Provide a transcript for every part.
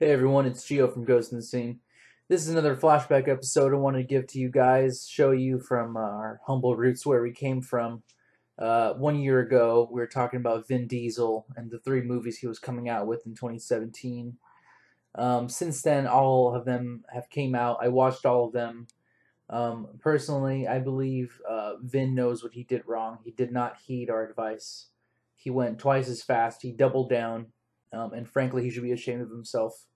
Hey everyone, it's Geo from Ghost in the Scene. This is another flashback episode I wanted to give to you guys, show you from uh, our humble roots where we came from. Uh, one year ago, we were talking about Vin Diesel and the three movies he was coming out with in 2017. Um, since then, all of them have came out. I watched all of them. Um, personally, I believe uh, Vin knows what he did wrong. He did not heed our advice. He went twice as fast. He doubled down um, and frankly, he should be ashamed of himself.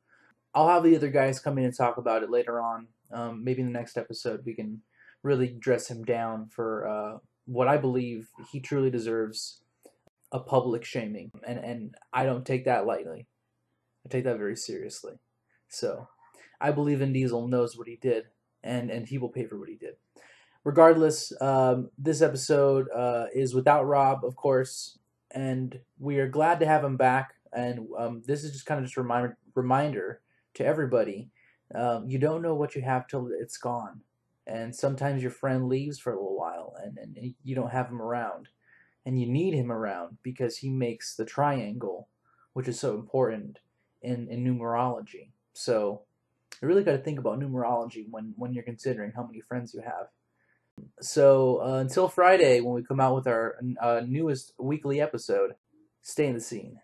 I'll have the other guys come in and talk about it later on. Um, maybe in the next episode, we can really dress him down for uh, what I believe he truly deserves a public shaming. And, and I don't take that lightly, I take that very seriously. So I believe Vin Diesel knows what he did, and, and he will pay for what he did. Regardless, um, this episode uh, is without Rob, of course, and we are glad to have him back and um, this is just kind of just a reminder reminder to everybody. Um, you don't know what you have till it's gone, and sometimes your friend leaves for a little while, and, and you don't have him around, and you need him around because he makes the triangle, which is so important in in numerology. So you really got to think about numerology when when you're considering how many friends you have. So uh, until Friday, when we come out with our uh, newest weekly episode, stay in the scene.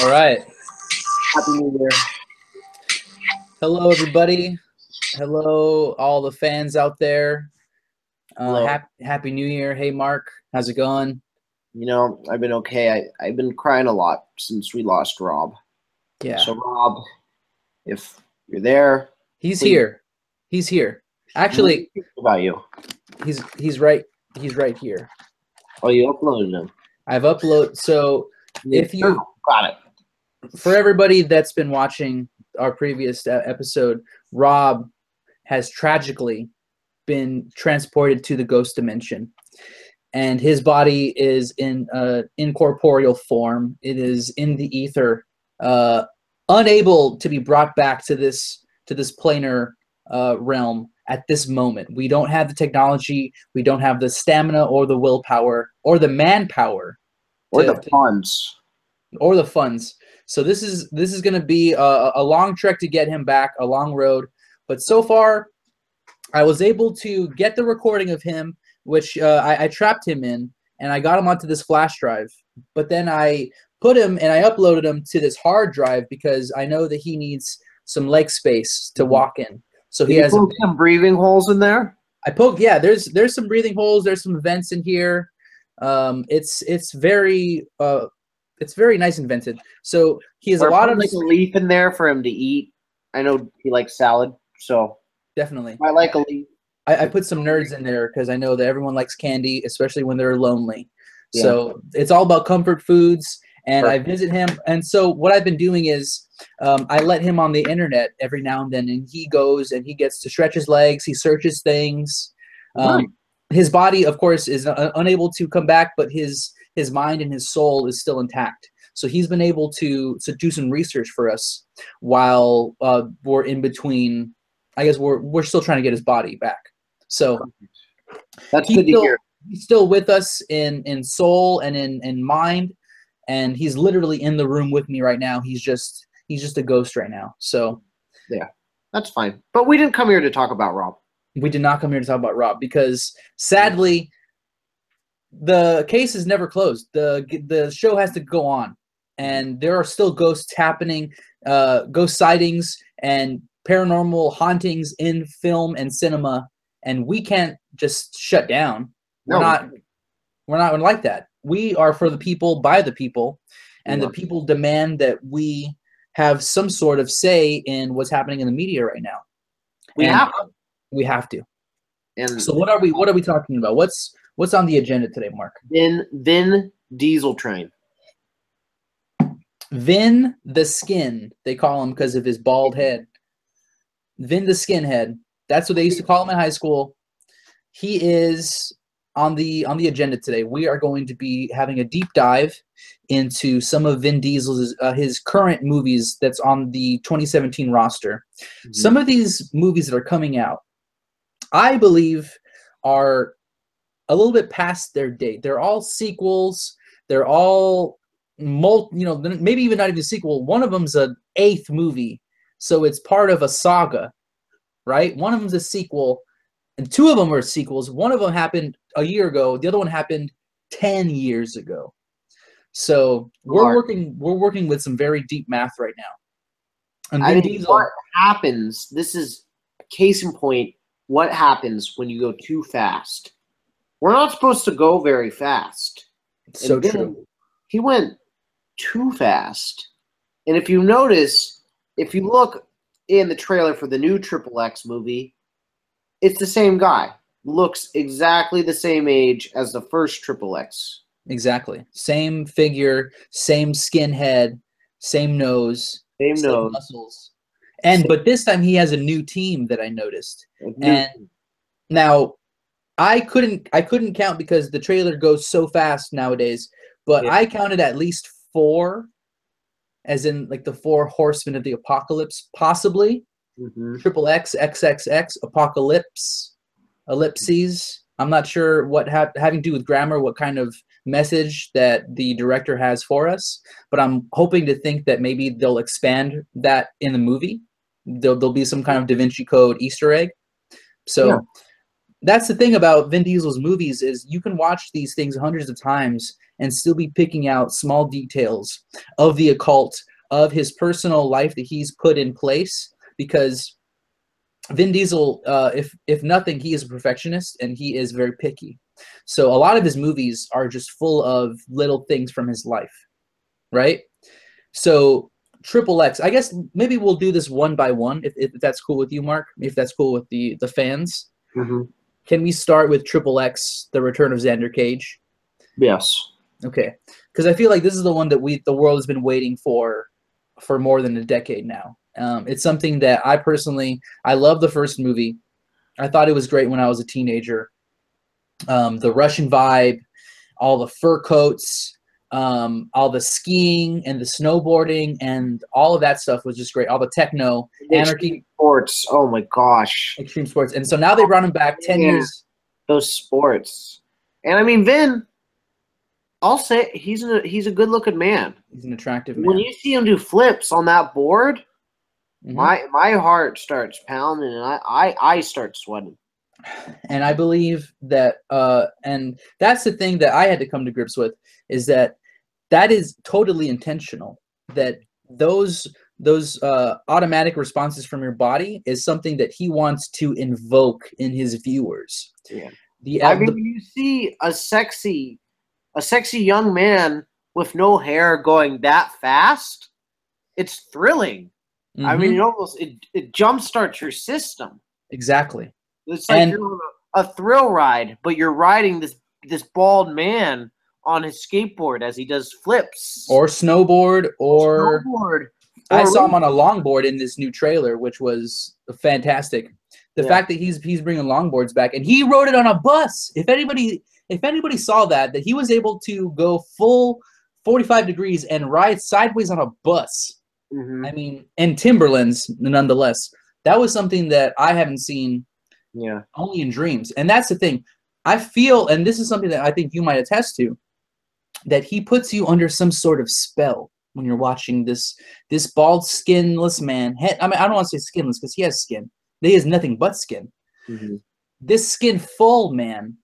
All right. Happy New Year. Hello, everybody. Hello, all the fans out there. Uh, happy, happy New Year. Hey, Mark. How's it going? You know, I've been okay. I, I've been crying a lot since we lost Rob. Yeah. So, Rob, if you're there, he's please. here. He's here. Actually, about you. He's he's right. He's right here. Oh, you uploaded him. I've uploaded. So if you got it for everybody that's been watching our previous episode, Rob has tragically been transported to the ghost dimension, and his body is in uh, incorporeal form. It is in the ether, uh, unable to be brought back to this to this planar uh, realm at this moment. We don't have the technology, we don't have the stamina or the willpower or the manpower or to, the funds or the funds. So this is this is going to be a, a long trek to get him back, a long road. But so far, I was able to get the recording of him, which uh, I, I trapped him in, and I got him onto this flash drive. But then I put him and I uploaded him to this hard drive because I know that he needs some leg space to mm-hmm. walk in. So he has some breathing holes in there. I poked. Yeah, there's there's some breathing holes. There's some vents in here. Um, it's it's very uh, it's very nice and vented. So he has or a lot of like a leaf in there for him to eat. I know he likes salad, so definitely. I like a leaf. I, I put some nerds in there because I know that everyone likes candy, especially when they're lonely. Yeah. So it's all about comfort foods, and Perfect. I visit him. And so what I've been doing is um, I let him on the internet every now and then, and he goes and he gets to stretch his legs, he searches things. Um, right. His body, of course, is uh, unable to come back, but his his mind and his soul is still intact. So he's been able to to do some research for us while uh, we're in between. I guess we're we're still trying to get his body back. So that's good to still, hear. He's still with us in in soul and in in mind, and he's literally in the room with me right now. He's just he's just a ghost right now. So yeah, that's fine. But we didn't come here to talk about Rob. We did not come here to talk about Rob because sadly, the case is never closed. the The show has to go on, and there are still ghosts happening, uh, ghost sightings and paranormal hauntings in film and cinema, and we can't just shut down. No. We're not. We're not like that. We are for the people, by the people, and the people demand that we have some sort of say in what's happening in the media right now. We and have. We have to. And so what are we what are we talking about? What's what's on the agenda today, Mark? Vin Vin Diesel train. Vin the skin, they call him because of his bald head. Vin the skinhead. That's what they used to call him in high school. He is on the on the agenda today, we are going to be having a deep dive into some of Vin Diesel's uh, his current movies that's on the 2017 roster. Mhm. Some of these movies that are coming out, I believe, are a little bit past their date. They're all sequels. They're all mul- you know, maybe even not even a sequel. One of them's an eighth movie, so it's part of a saga, right? One of them's a sequel, and two of them are sequels. One of them happened a year ago. The other one happened ten years ago. So we're working. We're working with some very deep math right now. And I mean, Diesel- what happens? This is case in point. What happens when you go too fast? We're not supposed to go very fast. It's so And true. He went too fast. And if you notice, if you look in the trailer for the new Triple X movie, it's the same guy. Looks exactly the same age as the first Triple X. Exactly. Same figure, same skin head, same nose, Same same nose. muscles. And but this time he has a new team that I noticed. New- And now I couldn't I couldn't count because the trailer goes so fast nowadays, but Yeah. I counted at least 4 as in like the four horsemen of the apocalypse possibly. Mhm. Triple X, XXX, Apocalypse, Ellipses. I'm not sure what ha- having to do with grammar, what kind of message that the director has for us, but I'm hoping to think that maybe they'll expand that in the movie. There'll, there'll be some kind of Da Vinci Code Easter egg. So Yeah. that's the thing about Vin Diesel's movies is you can watch these things hundreds of times and still be picking out small details of the occult, of his personal life that he's put in place because Vin Diesel, uh, if if nothing, he is a perfectionist and he is very picky. So a lot of his movies are just full of little things from his life, right? So Triple X, I guess maybe we'll do this one by one if, if that's cool with you, Mark. If that's cool with the the fans, Mhm. can we start with Triple X: The Return of Xander Cage? Yes. Okay, because I feel like this is the one that we the world has been waiting for for more than a decade now. Um, it's something that I personally I love the first movie. I thought it was great when I was a teenager. Um, the Russian vibe, all the fur coats, um, all the skiing and the snowboarding, and all of that stuff was just great. All the techno, anarchy, Sports. Oh my gosh. extreme sports, and so now they brought him back ten Yeah. years. Those sports. And I mean Vin, I'll say he's a he's a good looking man. He's an attractive man. When you see him do flips on that board, Mhm. my my heart starts pounding and I, I, I start sweating. and i believe that uh and that's the thing that i had to come to grips with is that that is totally intentional that those those uh automatic responses from your body is something that he wants to invoke in his viewers Yeah. the, I mean the you see a sexy a sexy young man with no hair going that fast, it's thrilling. I mean mhm, it almost it, it jumpstarts your system. exactly It's like And- you're on a, a thrill ride, but you're riding this this bald man on his skateboard as he does flips or snowboard or snowboard. I saw him on a longboard in this new trailer, which was fantastic. The Yeah. fact that he's he's bringing longboards back, and he rode it on a bus. If anybody if anybody saw that, that he was able to go full forty five degrees and ride sideways on a bus. Mhm. I mean, and Timberlands, nonetheless. That was something that I haven't seen Yeah. only in dreams. And that's the thing. I feel, and this is something that I think you might attest to, that he puts you under some sort of spell when you're watching this this bald, skinless man. He- I mean, I don't want to say skinless because he has skin. He has nothing but skin. Mhm. This skin full man.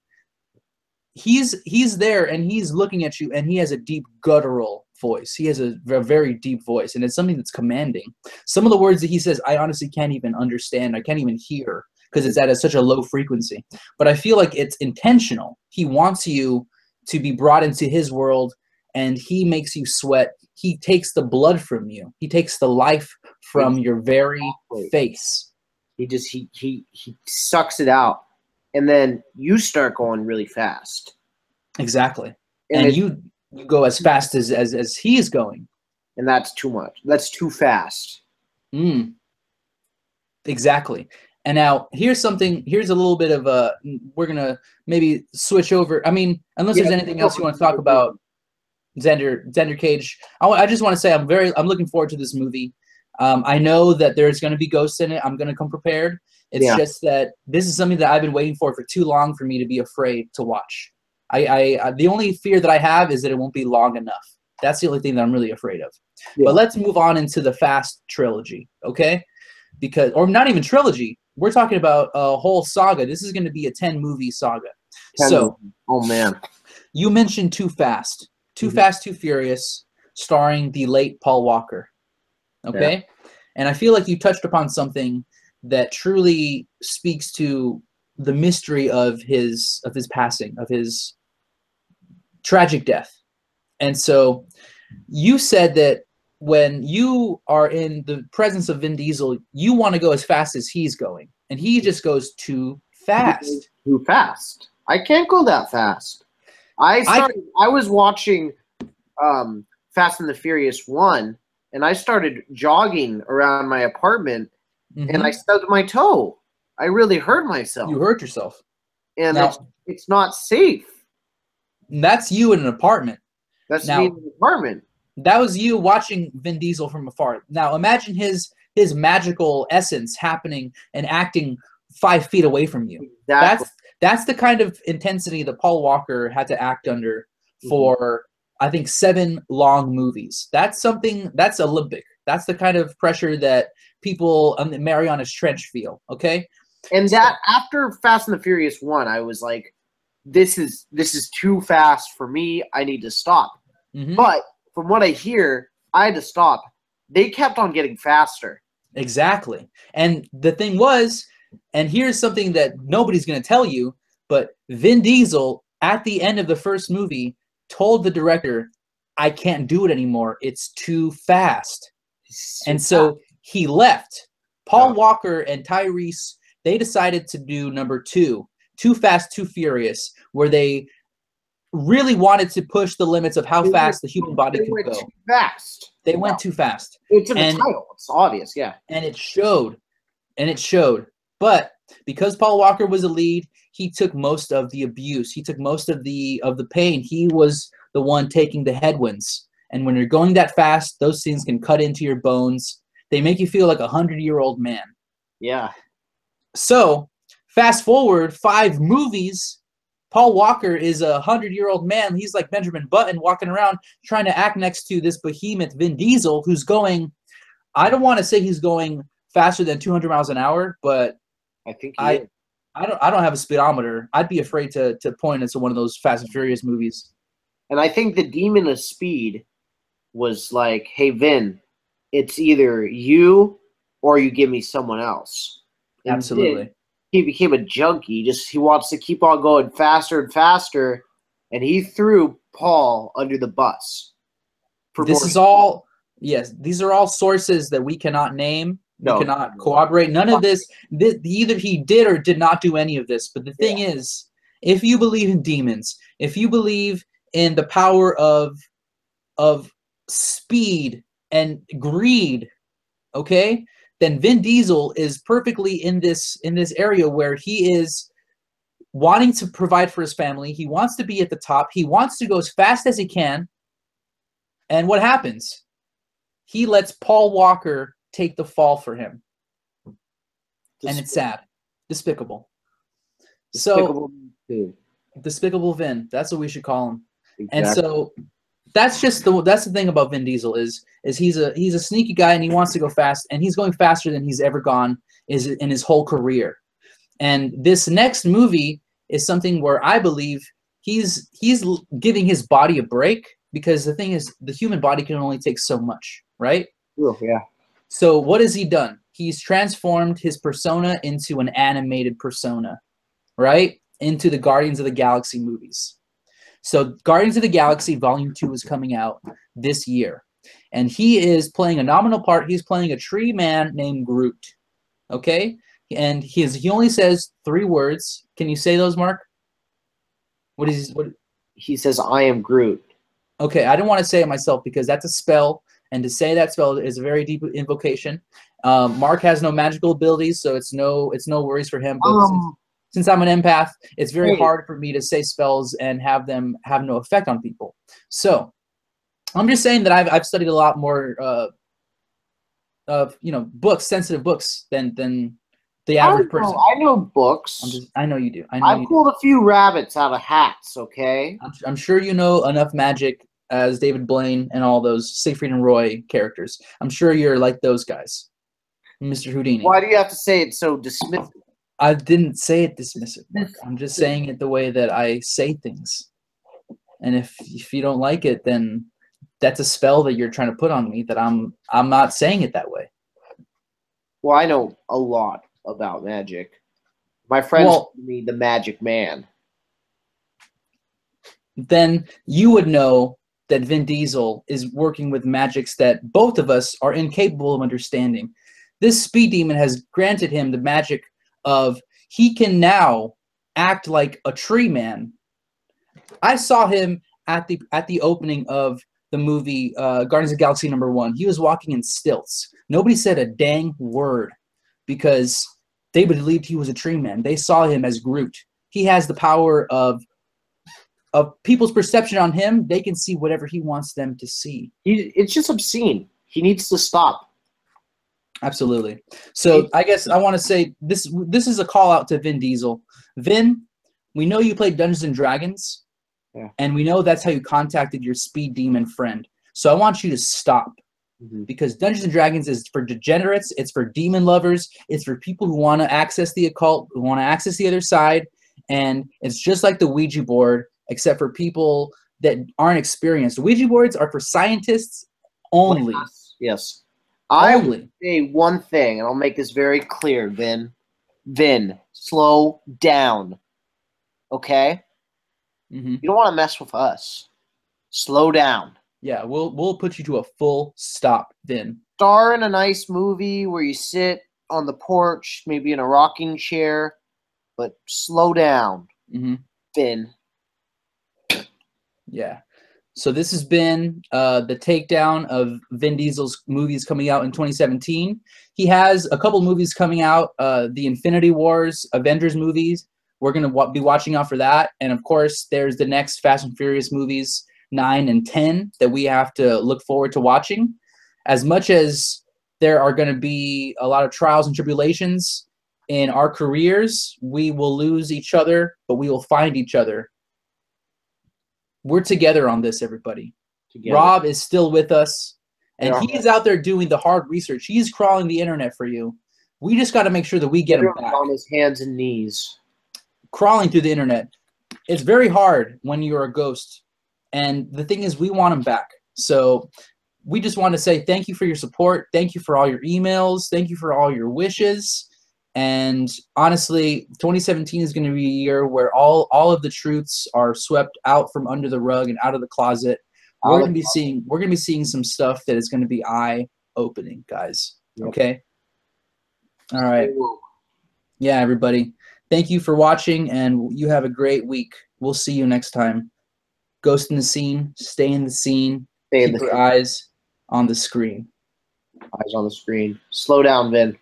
He's he's there and he's looking at you and he has a deep guttural voice. He has a very deep voice and it's something that's commanding. Some of the words that he says, I honestly can't even understand. I can't even hear because it's at a, such a low frequency. But I feel like it's intentional. He wants you to be brought into his world and he makes you sweat. He takes the blood from you. He takes the life from your very face. He just he he he sucks it out, and then you start going really fast, Exactly. and, And, you you go as fast as as, as he is going. and that's too much. That's too fast. Mm. Exactly. And now here's something. Here's a little bit of a. We're gonna maybe switch over. I mean, unless there's anything else you want to talk about, Xander Xander Cage. I, I just want to say I'm very. I'm looking forward to this movie. Um, I know that there's going to be ghosts in it. I'm going to come prepared. It's Yeah. just that this is something that I've been waiting for for too long for me to be afraid to watch. I, I, I the only fear that I have is that it won't be long enough. That's the only thing that I'm really afraid of. Yeah. But let's move on into the Fast trilogy, okay? Because or not even trilogy. We're talking about a whole saga. This is going to be a 10 movie saga. Ten so oh man, you mentioned Too Fast, Too Mhm. Fast, Too Furious, starring the late Paul Walker. Okay, and I feel like you touched upon something that truly speaks to the mystery of his of his passing, of his tragic death. And so, you said that when you are in the presence of Vin Diesel, you want to go as fast as he's going, and he just goes too fast. too fast. I can't go that fast. I started. I, was watching um, Fast and the Furious one, and I started jogging around my apartment, and Mhm. I stubbed my toe. I really hurt myself, you hurt yourself. and Now- it's, it's not safe. That's you in an apartment. That's Now- me in the apartment. That was you watching Vin Diesel from afar. Now imagine his his magical essence happening and acting five feet away from you. Exactly. That's that's the kind of intensity that Paul Walker had to act under Mhm. for I think seven long movies. That's something that's Olympic. That's the kind of pressure that people on the Marianas Trench feel. Okay, And that after Fast and the Furious one, I was like, "This is this is too fast for me. I need to stop." Mhm. But from what I hear, I had to stop. They kept on getting faster. Exactly. And the thing was, and here's something that nobody's going to tell you, but Vin Diesel at the end of the first movie told the director, I can't do it anymore. It's too fast. And so he left. Paul. Walker and Tyrese, they decided to do number two, Too Fast, Too Furious, where they really wanted to push the limits of how They fast the human body could went go. too fast. They went too fast. It's in the title. It's obvious. Yeah. and it showed and it showed but because paul walker was a lead he took most of the abuse he took most of the of the pain he was the one taking the headwinds and when you're going that fast those scenes can cut into your bones they make you feel like a hundred year old man Yeah. so fast forward five movies paul walker is a hundred year old man. He's like benjamin button walking around trying to act next to this behemoth vin diesel who's going i don't want to say he's going faster than 200 miles an hour but I think I- is. i don't i don't have a speedometer. I'd be afraid to to point into one of those fast and furious movies. And I think the demon of speed was like, "Hey Vin, it's either you or you give me someone else." And absolutely. Vin, he became a junkie. Just he wants to keep on going faster and faster, and he threw Paul under the bus. for this is all yes these are all sources that we cannot name we No. cannot corroborate none of this, this either he did or did not do any of this but the thing is if you believe in demons if you believe in the power of of speed and greed okay then vin diesel is perfectly in this in this area where he is wanting to provide for his family. He wants to be at the top. He wants to go as fast as he can. And what happens? He lets paul walker take the fall for him. And it's sad. Despicable. So Despicable Too. despicable vin. That's what we should call him. And so that's just the that's the thing about Vin Diesel is is he's a he's a sneaky guy and he wants to go fast and he's going faster than he's ever gone is in his whole career. And this next movie is something where I believe he's he's giving his body a break because the thing is the human body can only take so much, right? Ooh, yeah. So what has he done? He's transformed his persona into an animated persona, right? Into the Guardians of the Galaxy movies. So Guardians of the Galaxy Volume 2 is coming out this year. And he is playing a nominal part. He's playing a tree man named Groot. Okay? And he is he only says three words. Can you say those, Mark? What is what He says, "I am Groot." Okay, I don't want to say it myself because that's a spell and to say that spell is a very deep invocation. Um, Mark has no magical abilities, so it's no it's no worries for him. Um, since I'm an empath, it's very Hey. hard for me to say spells and have them have no effect on people. So I'm just saying that I've I've studied a lot more uh, of you know books, sensitive books than than the I average know, person. I know books. Just, I know you do. I know I've you do. pulled a few rabbits out of hats. Okay. I'm, I'm sure you know enough magic as David Blaine and all those Siegfried and Roy characters. I'm sure you're like those guys, Mr. Houdini. Why do you have to say it so dismissive? I didn't say it dismissive. Mark. I'm just saying it the way that I say things. And if if you don't like it, then that's a spell that you're trying to put on me that I'm I'm not saying it that way. Well, I know a lot about magic. My friends Well- call me the Magic Man. Then you would know that Vin Diesel is working with magics that both of us are incapable of understanding. This speed demon has granted him the magic of he can now act like a tree man. I saw him at the at the opening of the movie uh, Guardians of Galaxy number one. He was walking in stilts. Nobody said a dang word because they believed he was a tree man. They saw him as Groot. He has the power of of people's perception on him. They can see whatever he wants them to see. He, it's just obscene. He needs to stop. Absolutely. So I guess I want to say this this is a call out to Vin Diesel. Vin, we know you played Dungeons and Dragons. Yeah. And we know that's how you contacted your speed demon friend. So I want you to stop Mhm. because Dungeons and Dragons is for degenerates, it's for demon lovers, it's for people who want to access the occult, who want to access the other side, and it's just like the Ouija board except for people that aren't experienced. Ouija boards are for scientists only. Yes. I will Only. say one thing, and I'll make this very clear, Vin. Vin, slow down. Okay? Mhm. You don't want to mess with us. Slow down. Yeah, we'll we'll put you to a full stop then. Star in a nice movie where you sit on the porch, maybe in a rocking chair, but slow down, hmm Vin. Yeah. So this has been uh, the takedown of Vin Diesel's movies coming out in 2017. He has a couple movies coming out, uh, the Infinity Wars, Avengers movies. We're gonna wa- be watching out for that, and of course, there's the next Fast and Furious movies nine and ten that we have to look forward to watching. As much as there are going to be a lot of trials and tribulations in our careers, we will lose each other, but we will find each other we're together on this, everybody. Together. Rob is still with us, and Yeah. he out there doing the hard research. He's crawling the internet for you. We just got to make sure that we get him back. on his hands and knees. Crawling through the internet. It's very hard when you're a ghost. And the thing is, we want him back. So we just want to say thank you for your support. Thank you for all your emails. Thank you for all your wishes. And honestly, 2017 is going to be a year where all all of the truths are swept out from under the rug and out of the closet. We're going to be seeing we're going to be seeing some stuff that is going to be eye opening, guys. Okay. All right. Yeah, everybody. Thank you for watching, and you have a great week. We'll see you next time. Ghost in the scene. Stay in the scene. Stay in Keep the your eyes on the screen. eyes on the screen. Slow down, Vin.